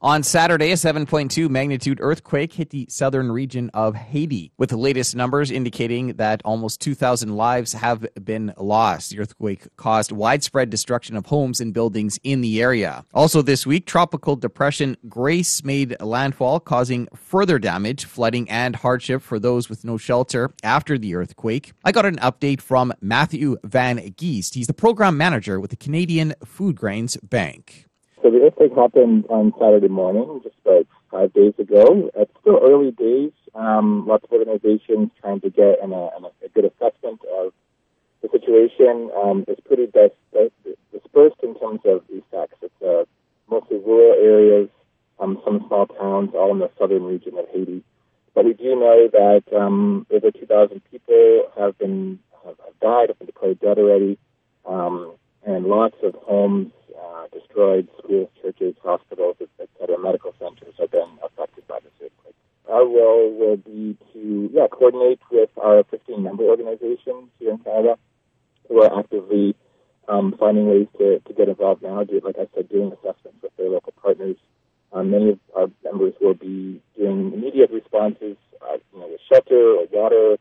On Saturday, a 7.2 magnitude earthquake hit the southern region of Haiti, with the latest numbers indicating that almost 2,000 lives have been lost. The earthquake caused widespread destruction of homes and buildings in the area. Also, this week, tropical depression Grace made landfall, causing further damage, flooding, and hardship for those with no shelter after the earthquake. I got an update from Matthew Van Geest. He's the program manager with the Canadian Foodgrains Bank. So the earthquake happened on Saturday morning, just about five days ago. It's still early days. Um, lots of organizations trying to get an, a, a good assessment of the situation. Um, it's pretty dis- dispersed in terms of effects. It's uh, mostly rural areas, um, some small towns, all in the southern region of Haiti. But we do know that um, over 2,000 people have been have, died, have been declared dead already, um, and lots of homes destroyed schools, churches, hospitals, etc. Medical centers have been affected by this earthquake. Our role will be to yeah coordinate with our 15 member organizations here in Canada who are actively um, finding ways to, to get involved now. Do, like I said, doing assessments with their local partners. Um, many of our members will be doing immediate responses, uh, you know, with shelter or water,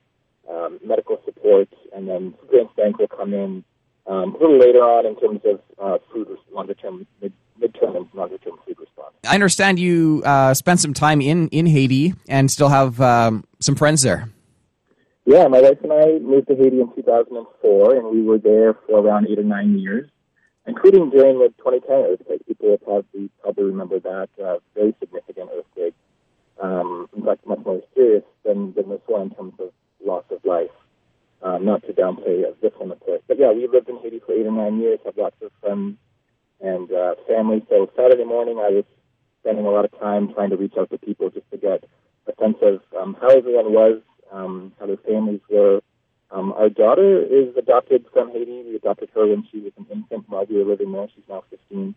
um, medical support, and then Grains Bank will come in um, a little later on in terms of uh, food longer term, mid, midterm and longer term food response. I understand you uh, spent some time in, in Haiti and still have um, some friends there. Yeah, my wife and I moved to Haiti in 2004, and we were there for around eight or nine years, including during the 2010 earthquake. People probably, probably remember that uh, very significant earthquake. Um, in fact, much more serious than, than this one in terms of loss of life. Um, not to downplay this one, of course. But yeah, we lived in Haiti for eight or nine years, have lots of friends and uh, family. So Saturday morning, I was spending a lot of time trying to reach out to people just to get a sense of um, how everyone was, um, how their families were. Um, our daughter is adopted from Haiti. We adopted her when she was an infant while we were living there. She's now 15.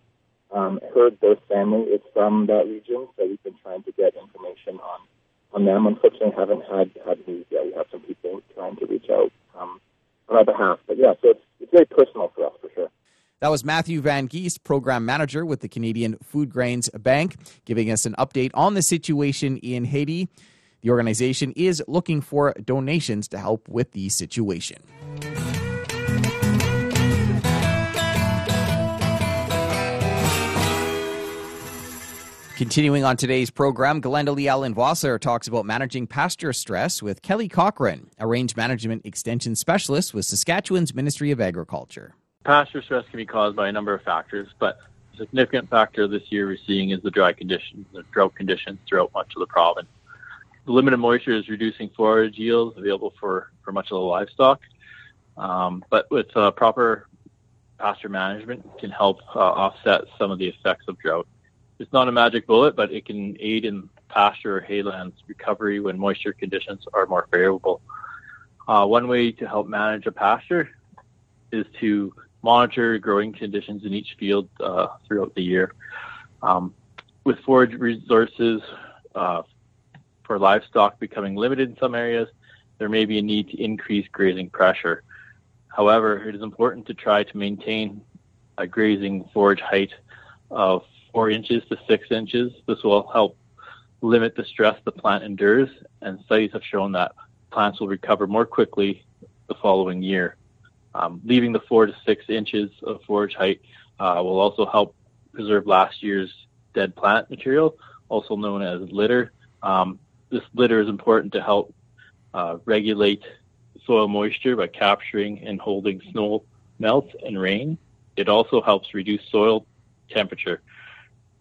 Um, her birth family is from that region, so we've been trying to get information on on them. Unfortunately, haven't had had news yet. We have some people trying to reach out um, on our behalf, but yeah, so it's it's very personal for us for. That was Matthew Van Geest, Program Manager with the Canadian Foodgrains Bank, giving us an update on the situation in Haiti. The organization is looking for donations to help with the situation. Continuing on today's program, Glenda Allen Wasser talks about managing pasture stress with Kelly Cochran, a range management extension specialist with Saskatchewan's Ministry of Agriculture. Pasture stress can be caused by a number of factors, but a significant factor this year we're seeing is the dry conditions, the drought conditions throughout much of the province. The limited moisture is reducing forage yields available for, for much of the livestock, um, but with uh, proper pasture management can help uh, offset some of the effects of drought it's not a magic bullet, but it can aid in pasture or haylands recovery when moisture conditions are more favorable. Uh, one way to help manage a pasture is to monitor growing conditions in each field uh, throughout the year. Um, with forage resources uh, for livestock becoming limited in some areas, there may be a need to increase grazing pressure. However, it is important to try to maintain a grazing forage height of four inches to six inches. This will help limit the stress the plant endures, and studies have shown that plants will recover more quickly the following year. Um, leaving the four to six inches of forage height uh, will also help preserve last year's dead plant material, also known as litter. Um, this litter is important to help uh, regulate soil moisture by capturing and holding snow melt and rain. It also helps reduce soil temperature.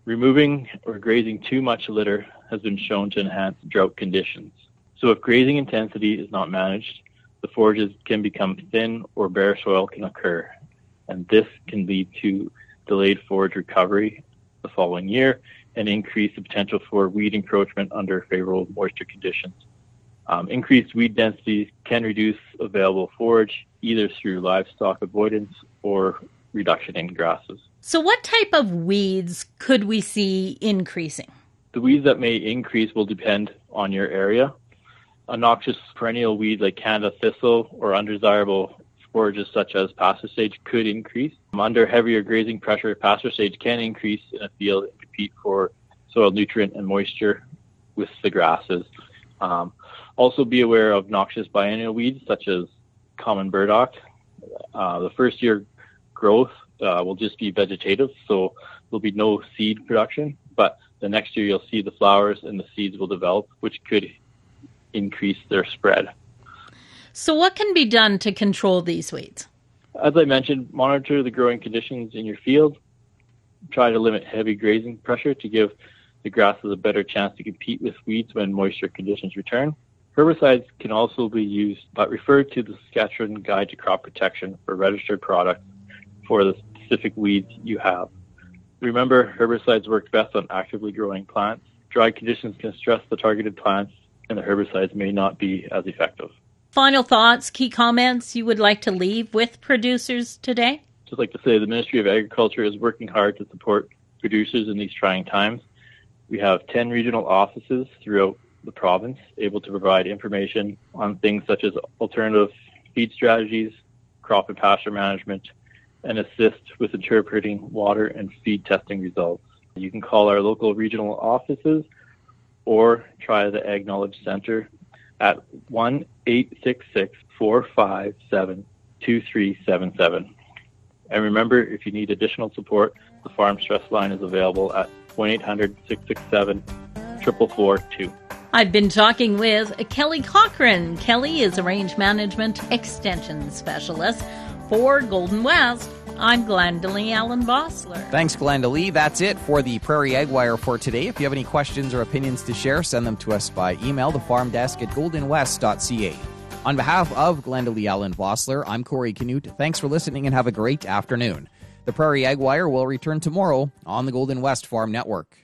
Removing or grazing too much litter has been shown to enhance drought conditions. So if grazing intensity is not managed, the forages can become thin or bare soil can occur. And this can lead to delayed forage recovery the following year and increase the potential for weed encroachment under favorable moisture conditions. Um, increased weed densities can reduce available forage either through livestock avoidance or reduction in grasses. So, what type of weeds could we see increasing? The weeds that may increase will depend on your area. A noxious perennial weed like Canada thistle or undesirable forages such as pasture sage could increase. Under heavier grazing pressure, pasture sage can increase in a field and compete for soil nutrient and moisture with the grasses. Um, also be aware of noxious biennial weeds such as common burdock. Uh, the first year growth uh, will just be vegetative, so there'll be no seed production, but the next year you'll see the flowers and the seeds will develop, which could increase their spread. So, what can be done to control these weeds? As I mentioned, monitor the growing conditions in your field. Try to limit heavy grazing pressure to give the grasses a better chance to compete with weeds when moisture conditions return. Herbicides can also be used, but refer to the Saskatchewan Guide to Crop Protection for registered products for the specific weeds you have. Remember, herbicides work best on actively growing plants. Dry conditions can stress the targeted plants, and the herbicides may not be as effective. Final thoughts, key comments you would like to leave with producers today? Just like to say the Ministry of Agriculture is working hard to support producers in these trying times. We have 10 regional offices throughout the province able to provide information on things such as alternative feed strategies, crop and pasture management, and assist with interpreting water and feed testing results. You can call our local regional offices or try the Ag Knowledge Center at 1 866 457 2377. And remember, if you need additional support, the Farm Stress Line is available at 1 800 667 4442. I've been talking with Kelly Cochran. Kelly is a range management extension specialist for Golden West. I'm Glendalee Allen Bossler. Thanks, Glendalee. That's it for the Prairie Ag Wire for today. If you have any questions or opinions to share, send them to us by email, the farm desk at goldenwest.ca. On behalf of Glendalee Allen Bossler, I'm Corey Canute. Thanks for listening and have a great afternoon. The Prairie Ag Wire will return tomorrow on the Golden West Farm Network.